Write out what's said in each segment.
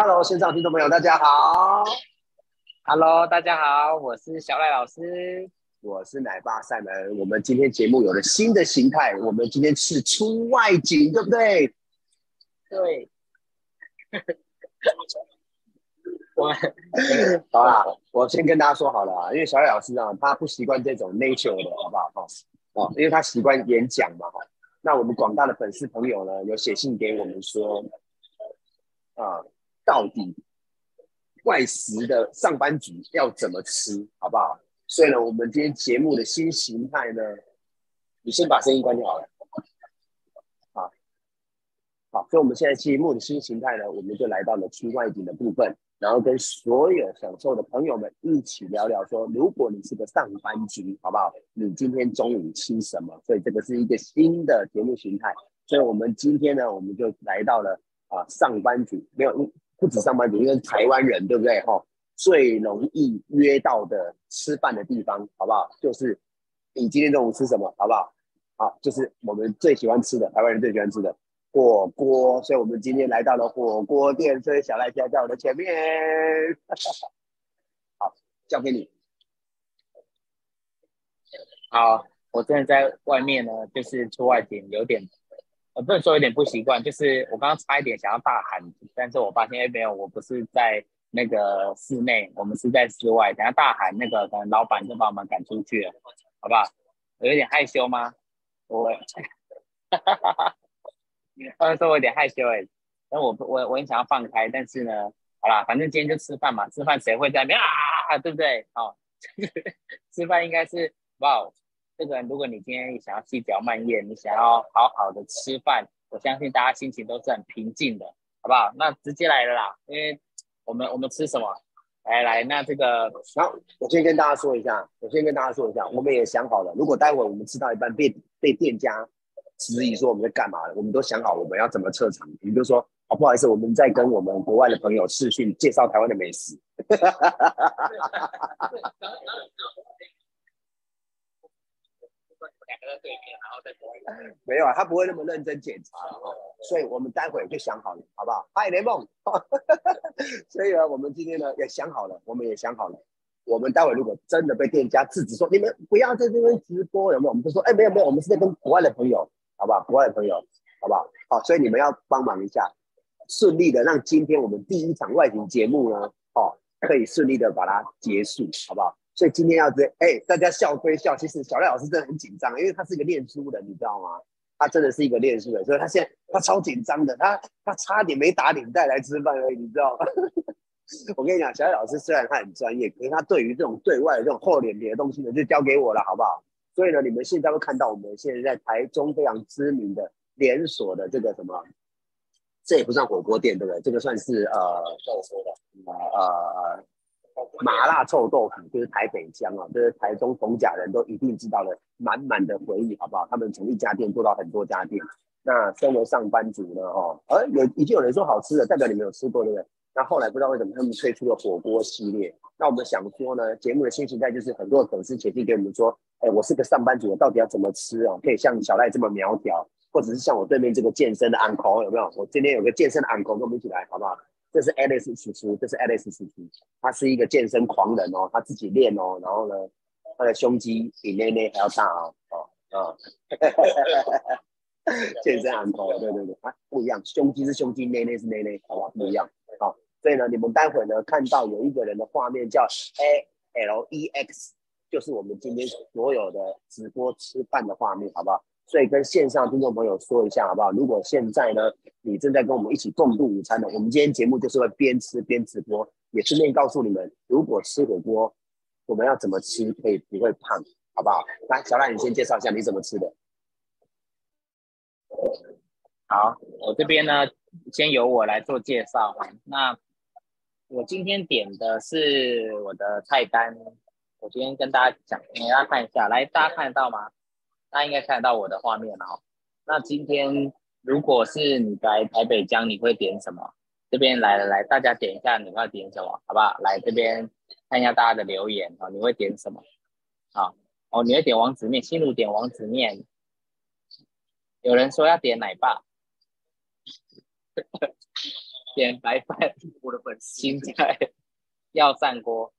Hello，线上听众朋友，大家好。Hello，大家好，我是小赖老师。我是奶爸赛门。我们今天节目有了新的形态，我们今天是出外景，对不对？对，我好啦，我先跟大家说好了啊，因为小赖老师啊，他不习惯这种 nature 的，好不好？哦，哦，因为他习惯演讲嘛，哈。那我们广大的粉丝朋友呢，有写信给我们说，啊，到底外食的上班族要怎么吃，好不好？所以呢，我们今天节目的新形态呢，你先把声音关掉好了。好，好，所以我们现在节目的新形态呢，我们就来到了出外景的部分，然后跟所有享受的朋友们一起聊聊说，如果你是个上班族，好不好？你今天中午吃什么？所以这个是一个新的节目形态。所以我们今天呢，我们就来到了啊、上班族，没有不止上班族，因为台湾人，对不对？哈、最容易约到的吃饭的地方，好不好？就是你今天中午吃什么，好不好？好，就是我们最喜欢吃的，台湾人最喜欢吃的火锅。所以我们今天来到了火锅店，所以小赖现在在我的前面。好，交给你。好，我现在在外面呢，就是出外景有点，呃，不能说有点不习惯，就是我刚刚差一点想要大喊，但是我发现哎没有，我不是在那个室内，我们是在室外，等下大喊那个可能老板就把我们赶出去了，好不好？我有点害羞吗？我，哈哈哈哈，他们说我有点害羞哎、但我我我很想要放开，但是呢，好啦，反正今天就吃饭嘛，吃饭谁会在那边啊，对不对？哦，吃饭应该是哇哦，这个如果你今天想要细嚼慢咽，你想要好好的吃饭，我相信大家心情都是很平静的，好不好？那直接来了啦，因为我们我们吃什么？来来，那这个然后我先跟大家说一下，我先跟大家说一下，我们也想好了，如果待会我们吃到一半被被店家质疑说我们在干嘛了，我们都想好我们要怎么撤场。你就说，哦，不好意思，我们在跟我们国外的朋友视讯介绍台湾的美食。对面，然后再播一个。没有啊，他不会那么认真检查哦，所以我们待会就想好了，好不好？嗨，雷梦，所以呢，我们今天呢也想好了，我们也想好了，我们待会如果真的被店家制止说你们不要在这边直播，有没有？我们就说，哎，没有没有，我们是在跟国外的朋友，好不好？国外的朋友，好不好？好，所以你们要帮忙一下，顺利的让今天我们第一场外景节目呢，哦，可以顺利的把它结束，好不好？所以今天要这，哎，大家笑归笑，其实小赖老师真的很紧张，因为他是一个念书人，你知道吗？他真的是一个念书人，所以他现在他超紧张的，他他差点没打领带来吃饭而已，你知道吗？我跟你讲，小赖老师虽然他很专业，可是他对于这种对外的这种厚脸皮的东西呢，就交给我了，好不好？所以呢，你们现在会看到我们现在在台中非常知名的连锁的这个什么，这也不算火锅店，对不对？这个算是呃呃呃麻辣臭豆腐，就是台北腔啊，这是台中逢甲人都一定知道的满满的回忆，好不好？他们从一家店做到很多家店。那身为上班族呢，哦，而有已经有人说好吃的，代表你们有吃过，对不对？那后来不知道为什么他们推出了火锅系列。那我们想说呢，节目的新形态就是很多粉丝写信给我们说，哎，我是个上班族，我到底要怎么吃哦？可以像小赖这么苗条，或者是像我对面这个健身的 uncle 有没有？我今天有个健身的 uncle 跟我们一起来，好不好？这是 Alice 叔叔，这是 Alice 叔叔，他是一个健身狂人哦，他自己练哦，然后呢，他的胸肌比内内还要大哦，哦，啊，健身 uncle，对对对，啊，不一样，胸肌是胸肌，内内是内内，好不好？不一样，好，所以呢，你们待会呢看到有一个人的画面叫 A L E X，就是我们今天所有的直播吃饭的画面，好不好？所以跟线上听众朋友说一下，好不好？如果现在呢，你正在跟我们一起共度午餐的，我们今天节目就是会边吃边直播，也顺便告诉你们，如果吃火锅，我们要怎么吃可以不会胖，好不好？来，小赖，你先介绍一下你怎么吃的。好，我这边呢，先由我来做介绍哈。那我今天点的是我的菜单，我今天跟大家讲，给大家看一下，来，大家看得到吗？大家应该看得到我的画面哦。那今天如果是你来台北江，你会点什么？这边来来来，大家点一下你会点什么，好不好？来这边看一下大家的留言啊、哦，你会点什么？好哦，你会点王子面，心如点王子面。有人说要点奶爸，点白饭，我的粉丝青菜要上锅。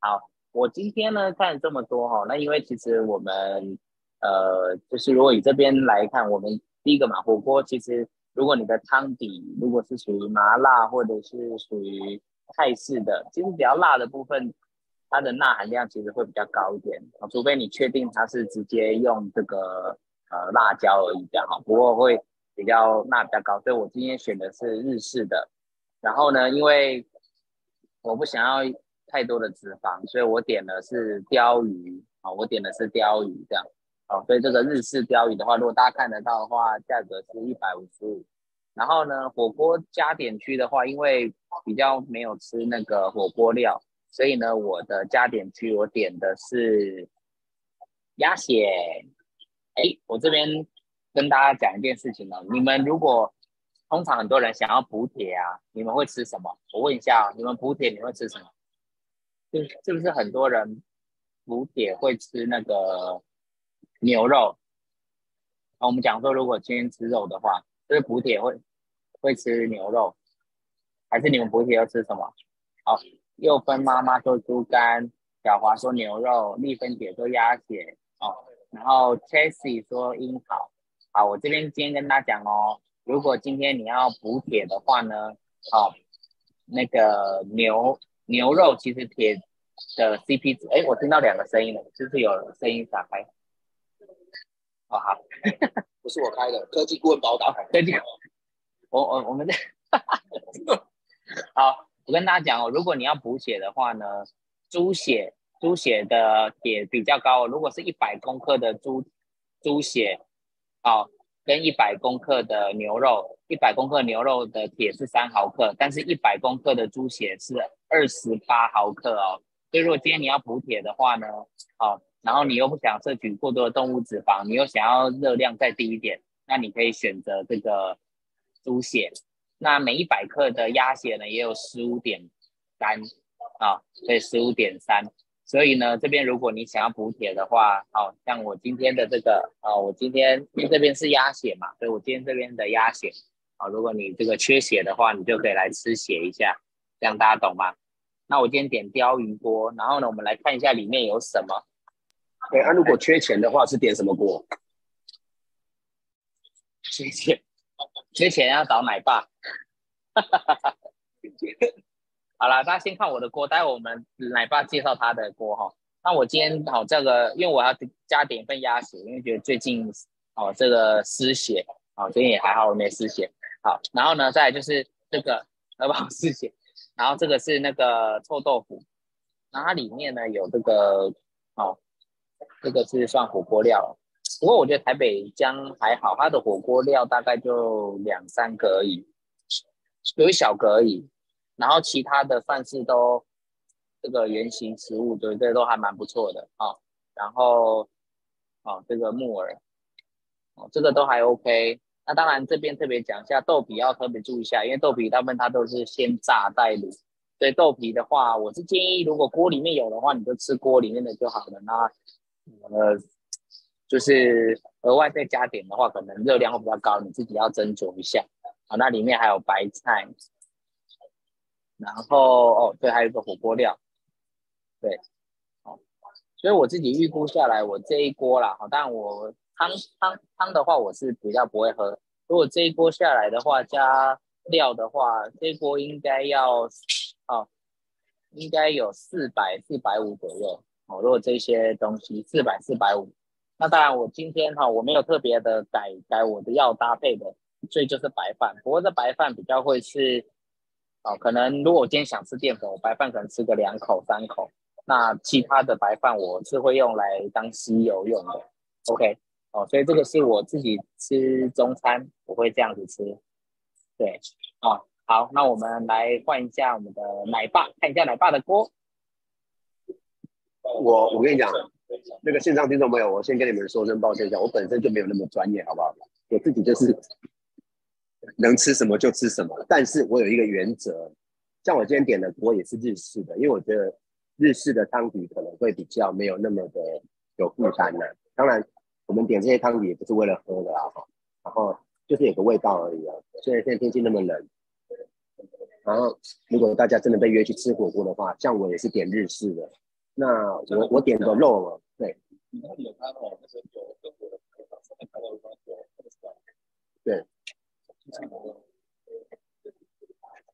好，我今天呢看这么多哈，那因为其实我们呃，就是如果以这边来看，我们第一个嘛，火锅其实如果你的汤底如果是属于麻辣或者是属于泰式的，其实比较辣的部分，它的钠含量其实会比较高一点啊，除非你确定它是直接用这个呃辣椒而已这样哈，不过会比较钠比较高，所以我今天选的是日式的。然后呢，因为我不想要太多的脂肪，所以我点的是鲷鱼啊，我点的是鲷鱼这样，哦，所以这个日式鲷鱼的话，如果大家看得到的话，价格是一百五十五。然后呢，火锅加点区的话，因为比较没有吃那个火锅料，所以呢，我的加点区我点的是鸭血。哎，我这边跟大家讲一件事情呢，你们如果通常很多人想要补铁啊，你们会吃什么？我问一下啊，你们补铁你会吃什么？是是不是很多人补铁会吃那个牛肉？啊我们讲说，如果今天吃肉的话，就是补铁会会吃牛肉，还是你们补铁要吃什么？好，又分妈妈说猪肝，小华说牛肉，丽芬姐说鸭血哦，然后 Chasey 说樱桃。好，我这边今天跟大家讲哦。如果今天你要补铁的话呢，好，那个牛牛肉其实铁的 CP 值，哎，我听到两个声音了，就是有声音打开？哦，好，不是我开的，科技顾问把我打开。科技，我我我们这，好，我跟大家讲哦，如果你要补血的话呢，猪血猪血的铁比较高，如果是一百公克的猪猪血，好。跟一百公克的牛肉，一百公克牛肉的铁是三毫克，但是一百公克的猪血是二十八毫克哦。所以如果今天你要补铁的话呢，好，然后你又不想摄取过多的动物脂肪，你又想要热量再低一点，那你可以选择这个猪血。那每一百克的鸭血呢，也有十五点三啊，所以十五点三。所以呢，这边如果你想要补铁的话，好像我今天的这个啊，我今天因为这边是鸭血嘛，所以我今天这边的鸭血，啊，如果你这个缺血的话，你就可以来吃血一下，这样大家懂吗？那我今天点鲷鱼锅，然后呢，我们来看一下里面有什么。对，那如果缺钱的话，是点什么锅？缺钱，缺钱要找奶爸。好了，大家先看我的锅，待会我们奶爸介绍他的锅哈。那我今天好这个，因为我要加点一份鸭血，因为觉得最近哦这个失血，哦最近也还好，我没失血。好，然后呢，再就是这个好不好失血？然后这个是那个臭豆腐，然后它里面呢有这个哦，这个是算火锅料，不过我觉得台北江还好，它的火锅料大概就两三个而已，有一小个而已。然后其他的算是都这个圆形食物，对对，都还蛮不错的啊。然后哦，这个木耳哦，这个都还 OK。那当然这边特别讲一下豆皮，要特别注意一下，因为豆皮大部分它都是先炸再卤。所以豆皮的话，我是建议如果锅里面有的话，你就吃锅里面的就好了。那呃，就是额外再加点的话，可能热量会比较高，你自己要斟酌一下。好，那里面还有白菜。然后哦，对，还有一个火锅料，对，好，所以我自己预估下来，我这一锅啦，好，但我汤汤汤的话，我是比较不会喝。如果这一锅下来的话，加料的话，这一锅应该要，哦，应该有四百四百五左右。哦，如果这些东西四百四百五，那当然我今天哈，我没有特别的改改我的药搭配的，所以就是白饭。不过这白饭比较会是。哦，可能如果我今天想吃淀粉，我白饭可能吃个两口三口，那其他的白饭我是会用来当吸油用的。OK，哦，所以这个是我自己吃中餐，我会这样子吃。对，哦，好，那我们来换一下我们的奶爸，看一下奶爸的锅。我我跟你讲，那个线上听众朋友，我先跟你们说声抱歉一下，我本身就没有那么专业，好不好？我自己就是。能吃什么就吃什么，但是我有一个原则，像我今天点的锅也是日式的，因为我觉得日式的汤底可能会比较没有那么的有负担的。当然，我们点这些汤底也不是为了喝的啊，然后就是有个味道而已啊。虽然现在天气那么冷，然后如果大家真的被约去吃火锅的话，像我也是点日式的，那我我点的肉，对。对。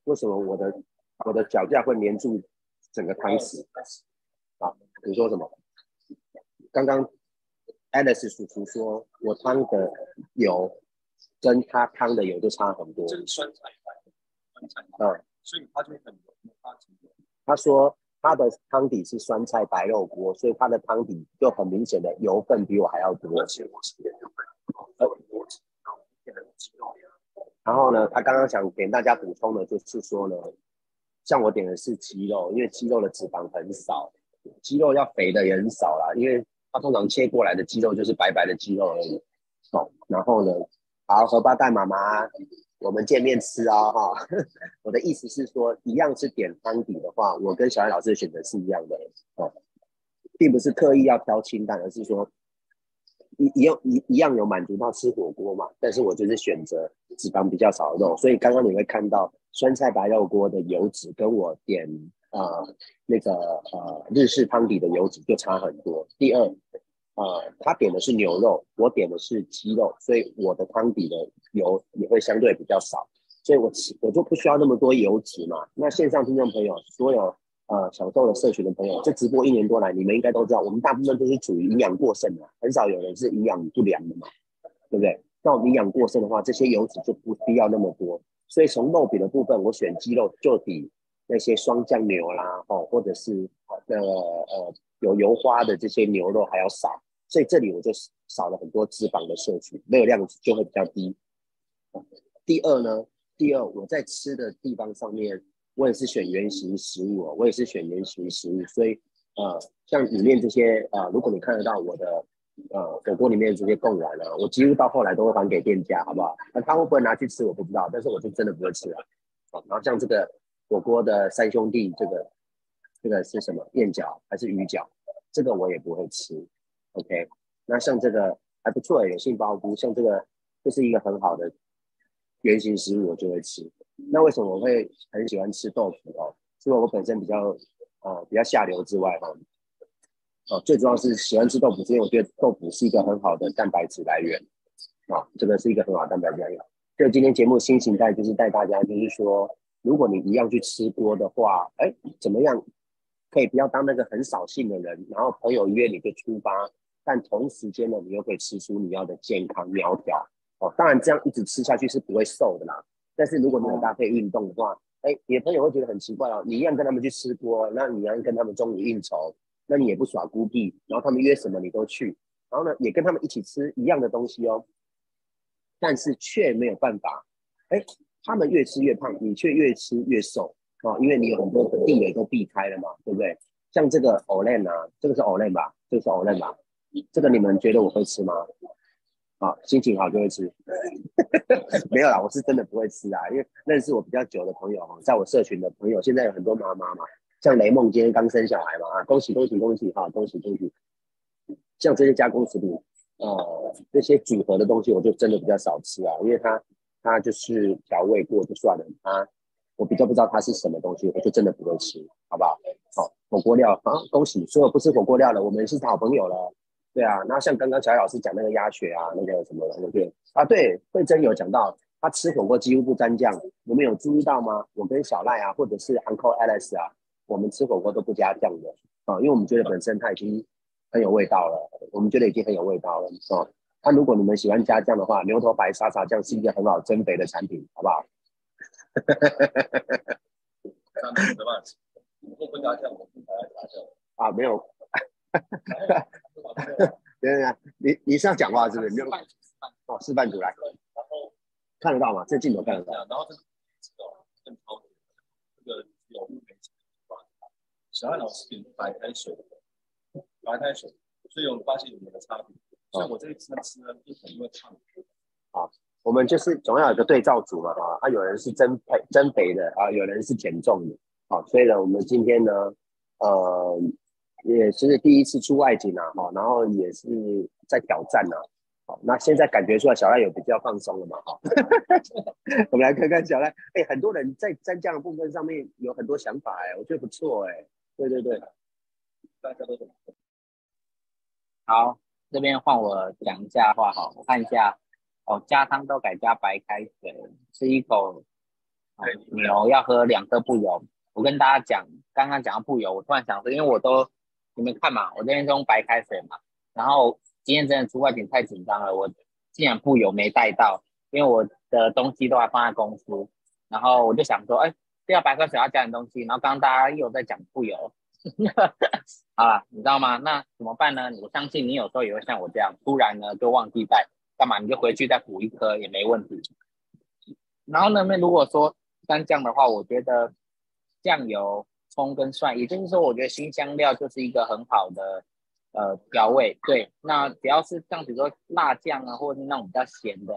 为什么我的我的脚架会粘住整个汤匙？啊，你说什么？刚刚 Alice 叔叔说我汤的油跟他汤的油就差很多。这是酸菜酸菜。嗯。所以它就会很油。他说他的汤底是酸菜白肉锅，所以他的汤底就很明显的油分比我还要多。然后呢，他刚刚想给大家补充的，就是说呢，像我点的是鸡肉，因为鸡肉的脂肪很少，鸡肉要肥的也很少啦，因为它通常切过来的鸡肉就是白白的鸡肉而已。哦，然后呢，好，荷包蛋妈妈，我们见面吃啊哈。我的意思是说，一样是点汤底的话，我跟小艾老师的选择是一样的哦，并不是刻意要挑清淡，而是说。一一样一一样有满足到吃火锅嘛？但是我就是选择脂肪比较少的肉，所以刚刚你会看到酸菜白肉锅的油脂跟我点啊那个呃日式汤底的油脂就差很多。第二，呃，他点的是牛肉，我点的是鸡肉，所以我的汤底的油也会相对比较少，所以我吃我就不需要那么多油脂嘛。那线上听众朋友，所有。呃，小豆的社群的朋友，这直播一年多来，你们应该都知道，我们大部分都是处于营养过剩的，很少有人是营养不良的嘛，对不对？那我们营养过剩的话，这些油脂就不必要那么多。所以从肉饼的部分，我选鸡肉就比那些双酱牛啦，哦，或者是那个呃有油花的这些牛肉还要少。所以这里我就少了很多脂肪的摄取，没有量就会比较低。第二呢，第二我在吃的地方上面。我也是选原形食物哦，我也是选原形食物，所以呃，像里面这些呃，如果你看得到我的呃火锅里面这些贡丸呢，我几乎到后来都会还给店家，好不好？那他会不会拿去吃我不知道，但是我就真的不会吃了。然后像这个火锅的三兄弟，这个这个是什么？燕饺还是鱼饺？这个我也不会吃。OK，那像这个还不错，有杏鲍菇，像这个这是一个很好的原形食物，我就会吃。那为什么我会很喜欢吃豆腐哦？除了我本身比较呃比较下流之外哈，哦，最主要是喜欢吃豆腐，因为我觉得豆腐是一个很好的蛋白质来源啊，这个是一个很好蛋白质来源。所以今天节目新形态就是带大家，就是说，如果你一样去吃锅的话，哎，怎么样可以不要当那个很扫兴的人，然后朋友约你就出发，但同时间呢，你又可以吃出你要的健康苗条哦。当然这样一直吃下去是不会瘦的啦。但是如果你有搭配运动的话，哎，你的朋友会觉得很奇怪哦。你一样跟他们去吃锅，那你一样跟他们中午应酬，那你也不耍孤僻，然后他们约什么你都去，然后呢也跟他们一起吃一样的东西哦。但是却没有办法，哎，他们越吃越胖，你却越吃越瘦啊，因为你有很多的地雷都避开了嘛，对不对？像这个 Olen 啊，这个是 Olen 吧？这个是 Olen 吧？这个你们觉得我会吃吗？啊，心情好就会吃，没有啦，我是真的不会吃啊，因为认识我比较久的朋友哈，在我社群的朋友，现在有很多妈妈嘛，像雷梦今天刚生小孩嘛，啊，恭喜恭喜恭喜哈，恭喜恭喜！像这些加工食品，呃，这些组合的东西，我就真的比较少吃啊，因为它它就是调味过就算了它，我比较不知道它是什么东西，我就真的不会吃，好不好？好，火锅料啊，恭喜所有不吃火锅料的，我们是好朋友了。对啊，那像刚刚小艾老师讲那个鸭血啊，那个什么那个啊，对，慧珍有讲到他吃火锅几乎不沾酱，你们有注意到吗？我跟小赖啊，或者是 Uncle Alice 啊，我们吃火锅都不加酱的啊，因为我们觉得本身它已经很有味道了，我们觉得已经很有味道了啊。那如果你们喜欢加酱的话，牛头白沙茶酱是一个很好增肥的产品，好不好？哈哈哈哈哈哈。我不加酱，我不加酱啊，没有。等等，你你是要讲话是不是？没有哦，示范图来，然后看得到吗？这镜头看得到。然后这个更超这个有雾没清。小汉老师点白开水，白开水，所以我们发现有没有差别？像我这一次吃呢，就很因为烫。啊，我们就是总要有个对照组嘛，啊，啊，有人是增肥增肥的啊，有人是减重的，啊，所以呢，我们今天呢，呃。也是第一次出外景啊，哈，然后也是在挑战呐，好，那现在感觉出来小赖有比较放松了嘛？哈，我们来看看小赖。哎，很多人在蘸酱的部分上面有很多想法，哎，我觉得不错，哎，对对对，大家都懂。好，这边换我讲一下话哈，我看一下，哦，加汤都改加白开水，吃一口，牛要喝两颗不油。我跟大家讲，刚刚讲到不油，我突然想说，因为我都你们看嘛，我这边是用白开水嘛，然后今天真的出外景太紧张了，我竟然不油没带到，因为我的东西都还放在公司，然后我就想说，哎，这要白开水要加点东西，然后刚刚大家又在讲不油，好了，你知道吗？那怎么办呢？我相信你有时候也会像我这样，突然呢就忘记带，干嘛你就回去再补一颗也没问题。然后呢，那如果说蘸酱的话，我觉得酱油、葱跟蒜，也就是说，我觉得新香料就是一个很好的呃调味。对，那只要是像比如说辣酱啊，或者是那种比较咸的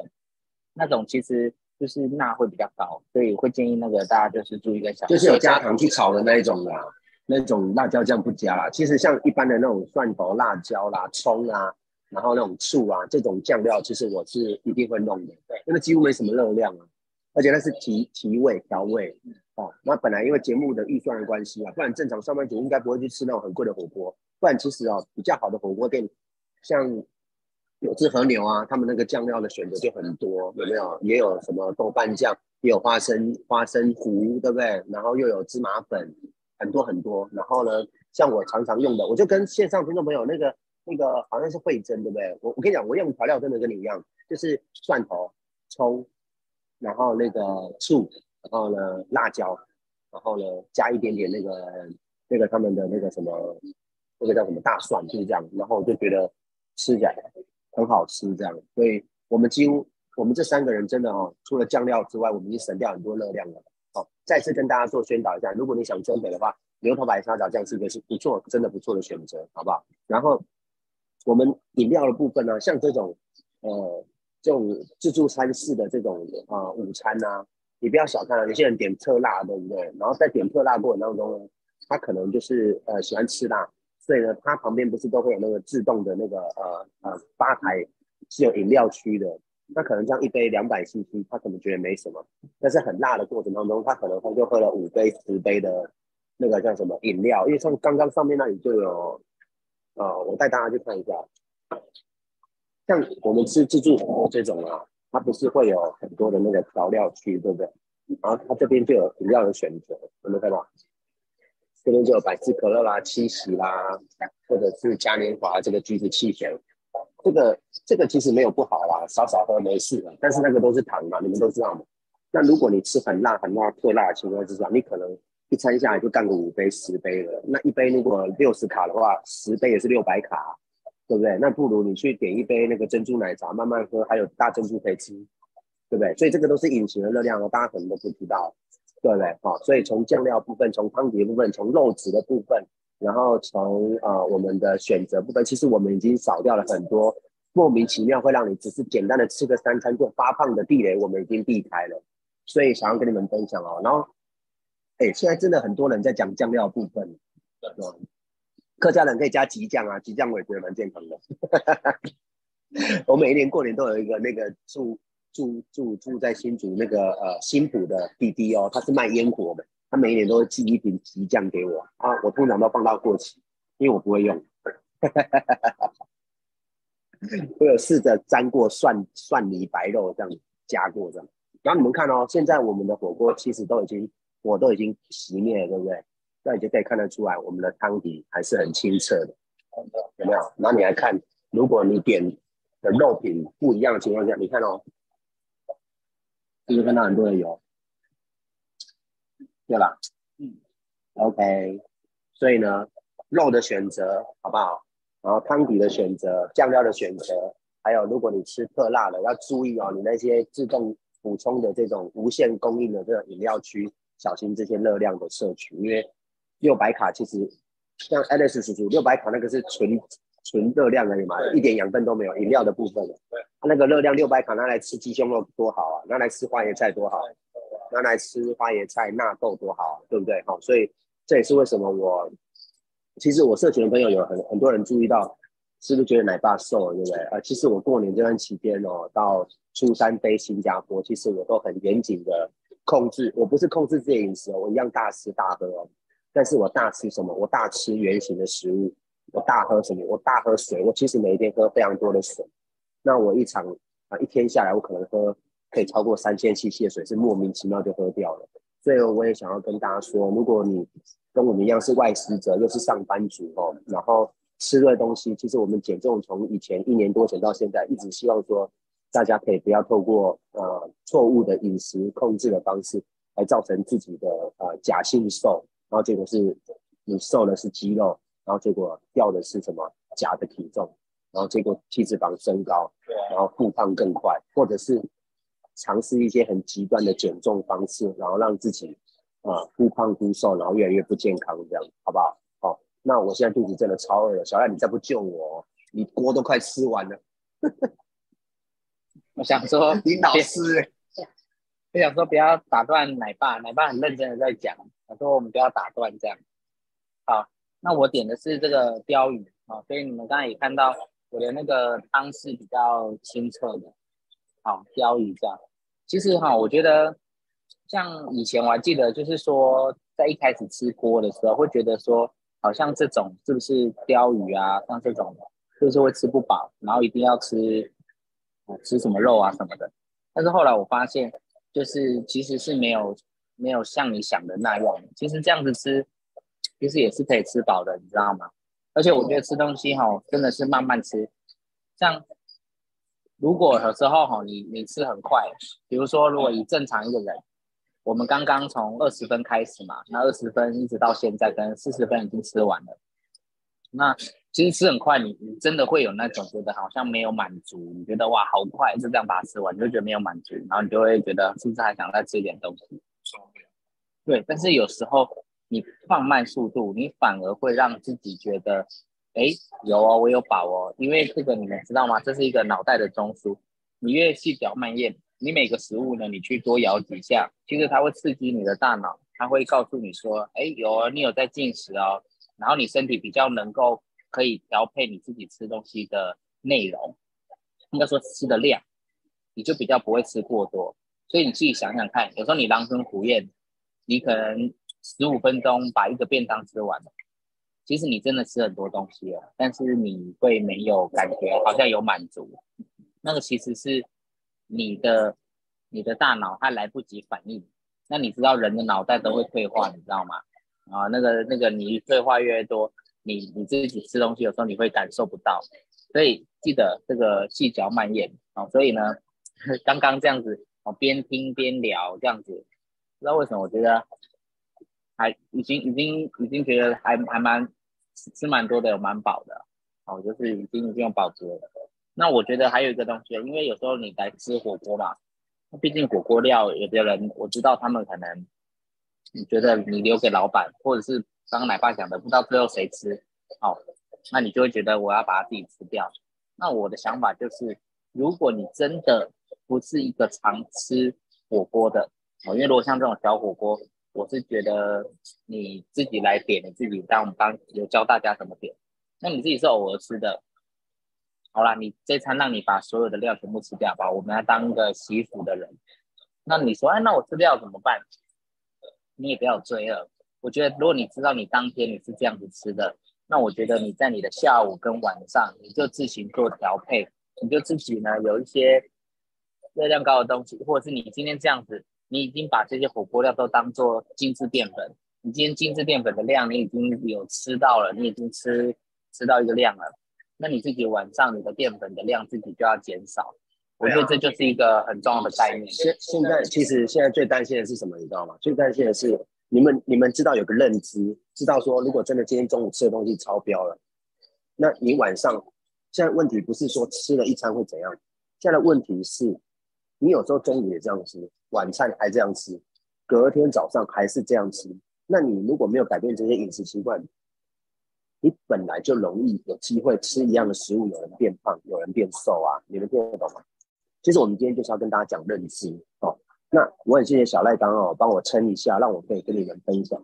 那种，其实就是钠会比较高，所以会建议那个大家就是注意一个小，就是有加糖去炒的那一种啦，那种辣椒酱不加啦。其实像一般的那种蒜头、辣椒啦、葱啊，然后那种醋啊，这种酱料，其实我是一定会弄的，对，因为几乎没什么热量啊，而且那是提提味调味哦。那本来因为节目的预算的关系啊，不然正常上班族应该不会去吃那种很贵的火锅，不然其实哦比较好的火锅店，像有志和牛啊，他们那个酱料的选择就很多，有没有？也有什么豆瓣酱，也有花生花生糊，对不对？然后又有芝麻粉，很多很多。然后呢，像我常常用的，我就跟线上听众朋友那个那个好像是慧珍，对不对？我我跟你讲，我用调料真的跟你一样，就是蒜头、葱，然后那个醋，然后呢辣椒，然后呢加一点点那个那个他们的那个什么，那个叫什么大蒜，就是这样。然后我就觉得吃起来很好吃，这样。所以我们几乎我们这三个人真的哦，除了酱料之外，我们已经省掉很多热量了。好，再次跟大家做宣导一下，如果你想增肥的话，牛头白沙枣酱是一个是不错，真的不错的选择，好不好？然后我们饮料的部分呢，像这种呃这种自助餐式的这种啊、午餐呐、你不要小看了，有些人点特辣，对不对？然后在点特辣过程当中呢，他可能就是呃喜欢吃辣，所以呢，它旁边不是都会有那个自动的那个呃呃吧台是有饮料区的，那可能这样一杯两百 CC，他可能觉得没什么，但是很辣的过程当中，他可能他就喝了五杯十杯的那个叫什么饮料，因为像刚刚上面那里就有，呃，我带大家去看一下，像我们吃自助火锅这种啊，它不是会有很多的那个调料区，对不对？然后它这边就有饮料的选择，有没有看到？这边就有百事可乐啦、七喜啦，或者是嘉年华这个橘子汽水，这个这个其实没有不好啦，少少喝没事的。但是那个都是糖嘛，你们都知道嘛。那如果你吃很辣、很辣、特辣的情况之下，你可能一餐下来就干个五杯、十杯了。那一杯如果六十卡的话，十杯也是六百卡，对不对？那不如你去点一杯那个珍珠奶茶慢慢喝，还有大珍珠可以吃，对不对？所以这个都是隐形的热量哦，大家可能都不知道。对不对？好、所以从酱料部分，从汤底部分，从肉质的部分，然后从呃我们的选择部分，其实我们已经少掉了很多莫名其妙会让你只是简单的吃个三餐就发胖的地雷，我们已经避开了。所以想要跟你们分享哦。然后，哎，现在真的很多人在讲酱料部分，客家人可以加吉酱啊，吉酱我也觉得蛮健康的。我每一年过年都有一个那个住住住住在新竹那个呃新浦的弟弟哦，他是卖烟火的，他每一年都会寄一瓶吉酱给我啊，我通常都放到过期，因为我不会用。我有试着沾过蒜蒜泥白肉这样加过这样，然后你们看哦，现在我们的火锅其实都已经火都已经熄灭了，对不对？那你就可以看得出来，我们的汤底还是很清澈的，有没有？然后你来看，如果你点的肉品不一样的情况下，你看哦，是不是看到很多的油？对吧？嗯，OK，所以呢，肉的选择好不好？然后汤底的选择、酱料的选择，还有如果你吃特辣的，要注意哦，你那些自动补充的这种无限供应的这种饮料区，小心这些热量的摄取，因为六百卡其实像 Alex 叔叔六百卡那个是纯纯热量而已嘛，一点养分都没有，饮料的部分那个热量六百卡拿来吃鸡胸肉多好啊，拿来吃花椰菜多好，拿来吃花椰菜纳豆多好啊，对不对？好，所以这也是为什么我。其实我社群的朋友有很很多人注意到，是不是觉得奶爸瘦了，对不对？呃，其实我过年这段期间哦，到初三飞新加坡，其实我都很严谨的控制，我不是控制自己的饮食哦，我一样大吃大喝哦，但是我大吃什么？我大吃圆形的食物，我大喝什么？我大喝水，我其实每一天喝非常多的水，那我一场啊一天下来，我可能喝可以超过三千 CC 的水，是莫名其妙就喝掉了。所以我也想要跟大家说，如果你跟我们一样是外食者，又是上班族哦，然后。吃的东西，其实我们减重从以前一年多前到现在，一直希望说大家可以不要透过呃错误的饮食控制的方式来造成自己的呃假性瘦，然后结果是你瘦的是肌肉，然后结果掉的是什么假的体重，然后结果体脂肪升高，然后复胖更快，或者是尝试一些很极端的减重方式，然后让自己啊忽胖忽瘦，然后越来越不健康，这样好不好？哦那我现在肚子真的超饿了，小赖，你再不救我，你锅都快吃完了。我想说，你老师，我想说不要打断奶爸，奶爸很认真的在讲，他说我们不要打断这样。好，那我点的是这个鲷鱼啊，所以你们刚才也看到我的那个汤是比较清澈的。好，鲷鱼这样，其实哈，我觉得像以前我还记得，就是说在一开始吃锅的时候，会觉得说。好像这种是不是鲷鱼啊？像这种就是会吃不饱，然后一定要吃，吃什么肉啊什么的。但是后来我发现，就是其实是没有没有像你想的那样。其实这样子吃，其实也是可以吃饱的，你知道吗？而且我觉得吃东西哈，真的是慢慢吃。像如果有时候哈，你你吃很快，比如说如果以正常一个人。我们刚刚从二十分开始嘛，那二十分一直到现在，可能四十分已经吃完了。那其实吃很快，你你真的会有那种觉得好像没有满足，你觉得哇好快就这样把它吃完，你就觉得没有满足，然后你就会觉得是不是还想再吃一点东西？对，但是有时候你放慢速度，你反而会让自己觉得，哎，有哦，我有饱哦，因为这个你们知道吗？这是一个脑袋的中枢，你越细嚼慢咽。你每个食物呢，你去多咬几下，其实它会刺激你的大脑，它会告诉你说，哎，有你有在进食哦，然后你身体比较能够可以调配你自己吃东西的内容，应该说吃的量，你就比较不会吃过多。所以你自己想想看，有时候你狼吞虎咽，你可能十五分钟把一个便当吃完了，其实你真的吃很多东西了，但是你会没有感觉，好像有满足，那个其实是。你的你的大脑它来不及反应，那你知道人的脑袋都会退化，你知道吗？啊，那个那个你退化越多，你你自己吃东西有时候你会感受不到，所以记得这个细嚼慢咽啊。所以呢，刚刚这样子哦，边听边聊这样子，不知道为什么我觉得还已经已经已经觉得还还蛮吃蛮多的，蛮饱的哦，就是已经已经有饱足了。那我觉得还有一个东西，因为有时候你来吃火锅嘛，毕竟火锅料有的人我知道他们可能，你觉得你留给老板，或者是刚刚奶爸讲的，不知道最后谁吃，哦，那你就会觉得我要把它自己吃掉。那我的想法就是，如果你真的不是一个常吃火锅的，哦，因为如果像这种小火锅，我是觉得你自己来点，你自己当我们刚有教大家怎么点，那你自己是偶尔吃的。好啦，你这餐让你把所有的料全部吃掉吧，我们要当个洗福的人。那你说，哎，那我吃料怎么办？你也不要罪恶。我觉得，如果你知道你当天你是这样子吃的，那我觉得你在你的下午跟晚上，你就自行做调配，你就自己呢有一些热量高的东西，或者是你今天这样子，你已经把这些火锅料都当做精致淀粉，你今天精致淀粉的量你已经有吃到了，你已经吃吃到一个量了。那你自己晚上你的淀粉的量自己就要减少，我觉得这就是一个很重要的概念。现现在其实现在最担心的是什么，你知道吗？最担心的是你们你们知道有个认知，知道说如果真的今天中午吃的东西超标了，那你晚上现在问题不是说吃了一餐会怎样，现在的问题是，你有时候中午也这样吃，晚餐还这样吃，隔天早上还是这样吃，那你如果没有改变这些饮食习惯。你本来就容易有机会吃一样的食物，有人变胖，有人变瘦啊！你们听得懂吗？其实我们今天就是要跟大家讲认知哦。那我很谢谢小赖刚哦，帮我撑一下，让我可以跟你们分享。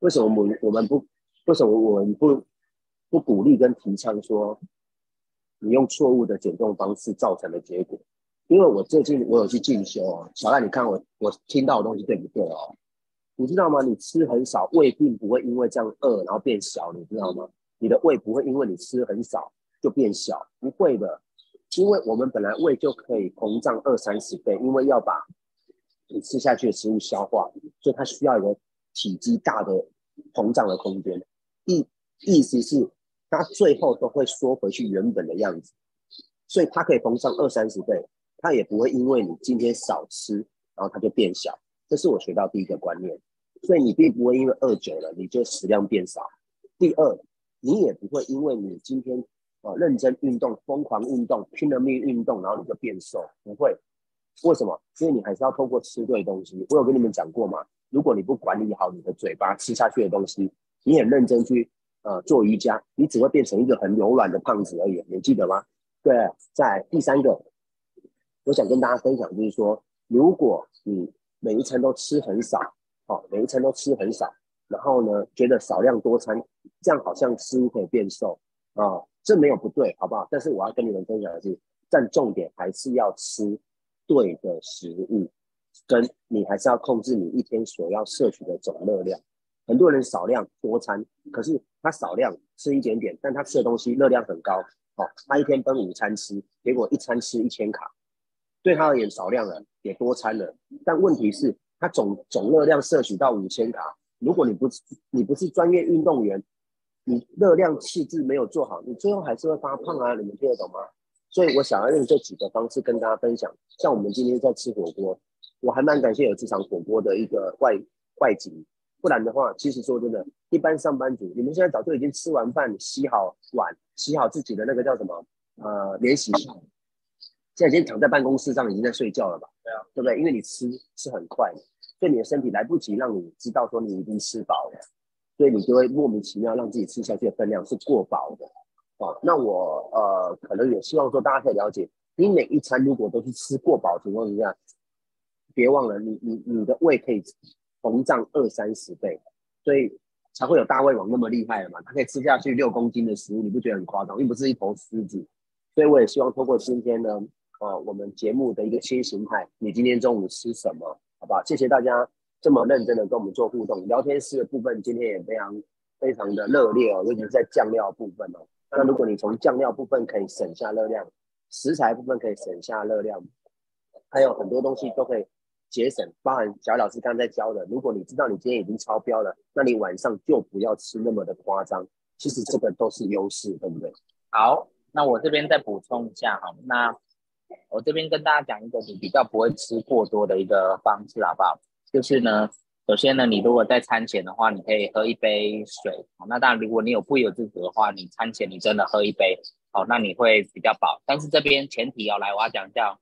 为什么我们我们不为什么我们不不鼓励跟提倡说你用错误的减重方式造成的结果。因为我最近我有去进修哦，小赖，你看我我听到的东西对不对哦？你知道吗？你吃很少，胃并不会因为这样饿然后变小，你知道吗？你的胃不会因为你吃很少就变小，不会的，因为我们本来胃就可以膨胀二三十倍，因为要把你吃下去的食物消化，所以它需要一个体积大的膨胀的空间。意意思是。它最后都会缩回去原本的样子，所以它可以膨胀二三十倍，它也不会因为你今天少吃，然后它就变小。这是我学到第一个观念，所以你并不会因为饿久了你就食量变少。第二，你也不会因为你今天啊认真运动、疯狂运动、拼了命运动，然后你就变瘦，不会。为什么？因为你还是要透过吃对东西。我有跟你们讲过嘛？如果你不管理好你的嘴巴吃下去的东西，你很认真去。呃，做瑜伽，你只会变成一个很柔软的胖子而已，你记得吗？对，在第三个，我想跟大家分享，就是说，如果你每一餐都吃很少，哦，每一餐都吃很少，然后呢，觉得少量多餐，这样好像似乎可以变瘦啊，这没有不对，好不好？但是我要跟你们分享的是，但重点还是要吃对的食物，跟你还是要控制你一天所要摄取的总热量。很多人少量多餐，可是他少量吃一点点，但他吃的东西热量很高。哦，他一天分五餐吃，结果一餐吃一千卡，对他而言少量了，也多餐了。但问题是，他总总热量摄取到五千卡，如果你不你不是专业运动员，你热量气质没有做好，你最后还是会发胖啊！你们听得懂吗？所以我想要用这几个方式跟大家分享。像我们今天在吃火锅，我还蛮感谢有这场火锅的一个外外景。不然的话，其实说真的，一般上班族，你们现在早就已经吃完饭，洗好碗，洗好自己的那个叫什么？呃，免洗漱，现在已经躺在办公室上，已经在睡觉了吧？对啊，对不对？因为你吃是很快的，所以你的身体来不及让你知道说你已经吃饱了，所以你就会莫名其妙让自己吃下去的分量是过饱的。哦，那我呃，可能也希望说大家可以了解，你每一餐如果都是吃过饱情况之下，别忘了你你你的胃可以。膨胀二三十倍，所以才会有大胃王那么厉害的嘛？他可以吃下去六公斤的食物，你不觉得很夸张？又不是一头狮子。所以我也希望通过今天呢，呃，我们节目的一个新形态，你今天中午吃什么？好不好？谢谢大家这么认真的跟我们做互动，聊天室的部分今天也非常非常的热烈哦，尤其是在酱料部分哦。那如果你从酱料部分可以省下热量，食材部分可以省下热量，还有很多东西都可以。节省，包含小老师刚才教的。如果你知道你今天已经超标了，那你晚上就不要吃那么的夸张。其实这个都是优势，对不对？好，那我这边再补充一下哈。那我这边跟大家讲一个你比较不会吃过多的一个方式，好不好？就是呢，首先呢，你如果在餐前的话，你可以喝一杯水。那当然，如果你有不由自主的话，你餐前你真的喝一杯，好，那你会比较饱。但是这边前提要来，我要讲一下，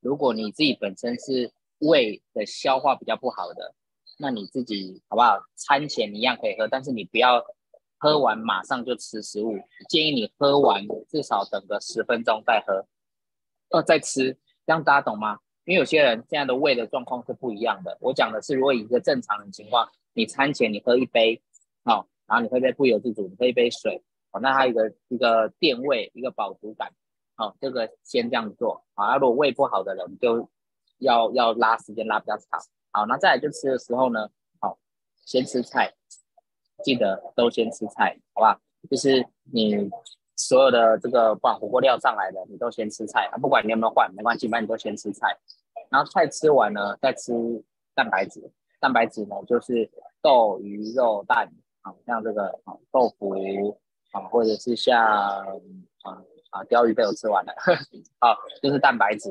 如果你自己本身是胃的消化比较不好的，那你自己好不好？餐前你一样可以喝，但是你不要喝完马上就吃食物。建议你喝完至少等个十分钟再喝，呃，再吃，这样大家懂吗？因为有些人现在的胃的状况是不一样的。我讲的是，如果一个正常的情况，你餐前你喝一杯，好，然后你喝一杯不由自主，你喝一杯水，好，那还有一个一个垫胃，一个饱足感，好，这个先这样做。好，如果胃不好的人就。要要拉时间拉比较长，好，那再来就吃的时候呢，好，先吃菜，记得都先吃菜，好吧？就是你所有的这个不管火锅料上来的，你都先吃菜啊，不管你有没有换没关系，反正你都先吃菜。然后菜吃完了，再吃蛋白质，蛋白质呢就是豆、鱼、肉、蛋，啊，像这个啊豆腐啊，或者是像啊啊鲷鱼被我吃完了，好，就是蛋白质。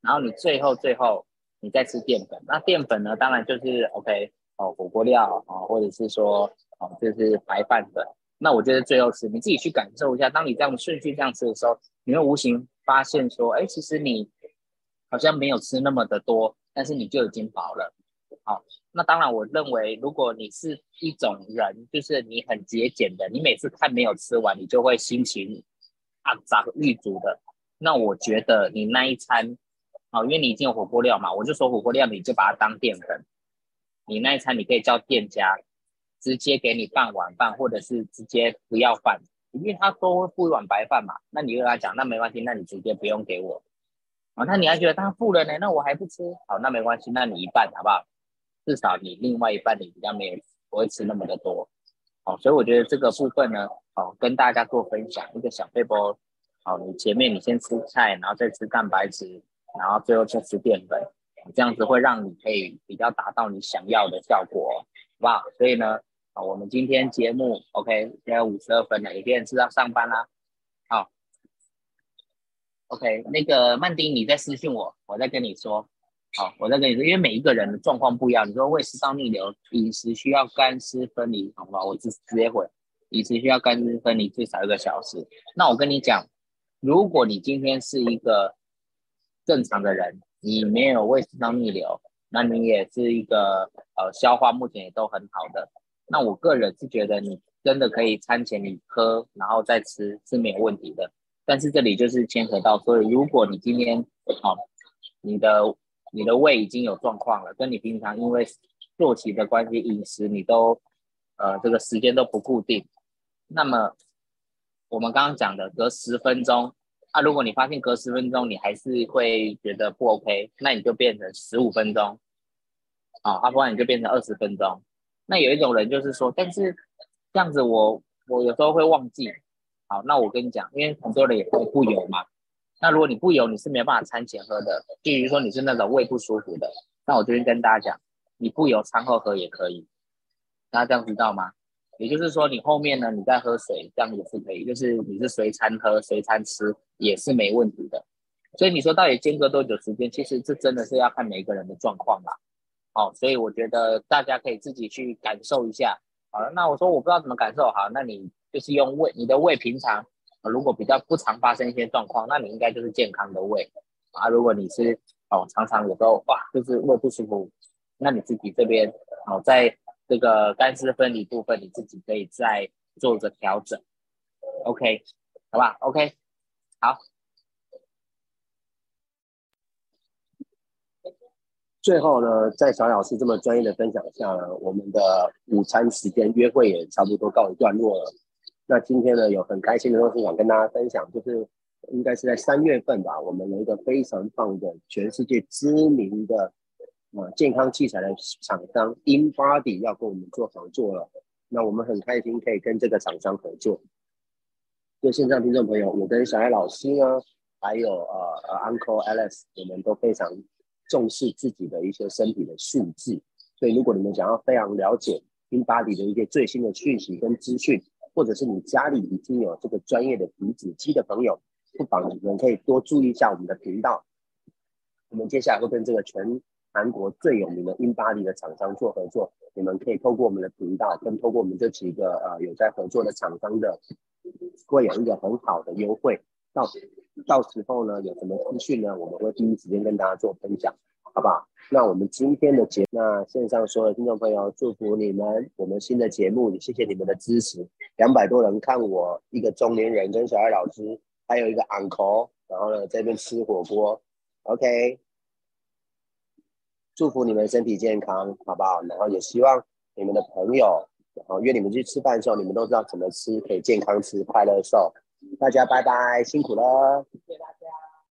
然后你最后最后你再吃淀粉，那淀粉呢？当然就是 OK 哦，火锅料啊，或者是说哦，就是白饭粉。那我觉得最后吃，你自己去感受一下。当你这样顺序这样吃的时候，你会无形发现说，哎，其实你好像没有吃那么的多，但是你就已经饱了。好，那当然我认为，如果你是一种人，就是你很节俭的，你每次看没有吃完，你就会心情肮脏欲足的。那我觉得你那一餐。好，因为你已经有火锅料嘛，我就说火锅料，你就把它当淀粉。你那一餐你可以叫店家直接给你半碗饭，或者是直接不要饭，因为他都会付一碗白饭嘛，那你就跟他讲，那没关系，那你直接不用给我。啊，那你还觉得他付了呢？那我还不吃？好，那没关系，那你一半好不好？至少你另外一半你比较没有不会吃那么的多。好，所以我觉得这个部分呢，好跟大家做分享一个小背包。好，你前面你先吃菜，然后再吃蛋白质，然后最后再吃淀粉，这样子会让你可以比较达到你想要的效果，好不好？所以呢，啊，我们今天节目 OK，现在五十二分了，有些人是要上班啦。好，OK，那个曼丁你在私信我，我再跟你说。好，我再跟你说，因为每一个人的状况不一样。你说胃食道逆流，饮食需要干湿分离，好不好？我直直接回，饮食需要干湿分离最少一个小时。那我跟你讲，如果你今天是一个正常的人，你没有胃食道逆流，那你也是一个呃消化目前也都很好的，那我个人是觉得你真的可以餐前你喝，然后再吃是没有问题的。但是这里就是牵扯到，所以如果你今天好，你的你的胃已经有状况了，跟你平常因为作息的关系，饮食你都呃这个时间都不固定，那么我们刚刚讲的隔十分钟，啊，如果你发现隔十分钟你还是会觉得不 OK，那你就变成十五分钟，啊，要不然你就变成二十分钟。那有一种人就是说，但是这样子我我有时候会忘记，好，那我跟你讲，因为很多人也会不油嘛。那如果你不油，你是没有办法餐前喝的。比如说你是那种胃不舒服的，那我这边跟大家讲，你不油餐后喝也可以。大家这样知道吗？也就是说你后面呢，你再喝水，这样也是可以。就是你是随餐喝、随餐吃也是没问题的。所以你说到底间隔多久时间？其实这真的是要看每个人的状况啦。好，所以我觉得大家可以自己去感受一下。好了，那我说我不知道怎么感受，好，那你就是用胃，你的胃平常。如果比较不常发生一些状况，那你应该就是健康的胃啊。如果你是哦常常有时候哇就是胃不舒服，那你自己这边哦在这个干湿分离部分，你自己可以再做着调整。OK，好吧？OK，好。最后呢，在小老师这么专业的分享下呢，我们的午餐时间约会也差不多告一段落了。那今天呢，有很开心的东西想跟大家分享，就是应该是在三月份吧，我们有一个非常棒的全世界知名的呃健康器材的厂商 InBody 要跟我们做合作了。那我们很开心可以跟这个厂商合作。对线上听众朋友，我跟小艾老师呢，还有呃呃 Uncle Alice，我们都非常重视自己的一些身体的数字。所以如果你们想要非常了解 InBody 的一些最新的讯息跟资讯，或者是你家里已经有这个专业的体脂机的朋友，不妨你们可以多注意一下我们的频道。我们接下来会跟这个全韩国最有名的 InBody 的厂商做合作，你们可以透过我们的频道，跟透过我们这几个呃有在合作的厂商的，会有一个很好的优惠。到到时候呢，有什么资讯呢，我们会第一时间跟大家做分享。好不好？那我们今天的节，那线上所有听众朋友，祝福你们，我们新的节目，也谢谢你们的支持。两百多人看我一个中年人跟小艾老师，还有一个 uncle，然后呢在这边吃火锅，OK。祝福你们身体健康，好不好？然后也希望你们的朋友，然后约你们去吃饭的时候，你们都知道怎么吃，可以健康吃，快乐瘦。大家拜拜，辛苦了。谢谢大家。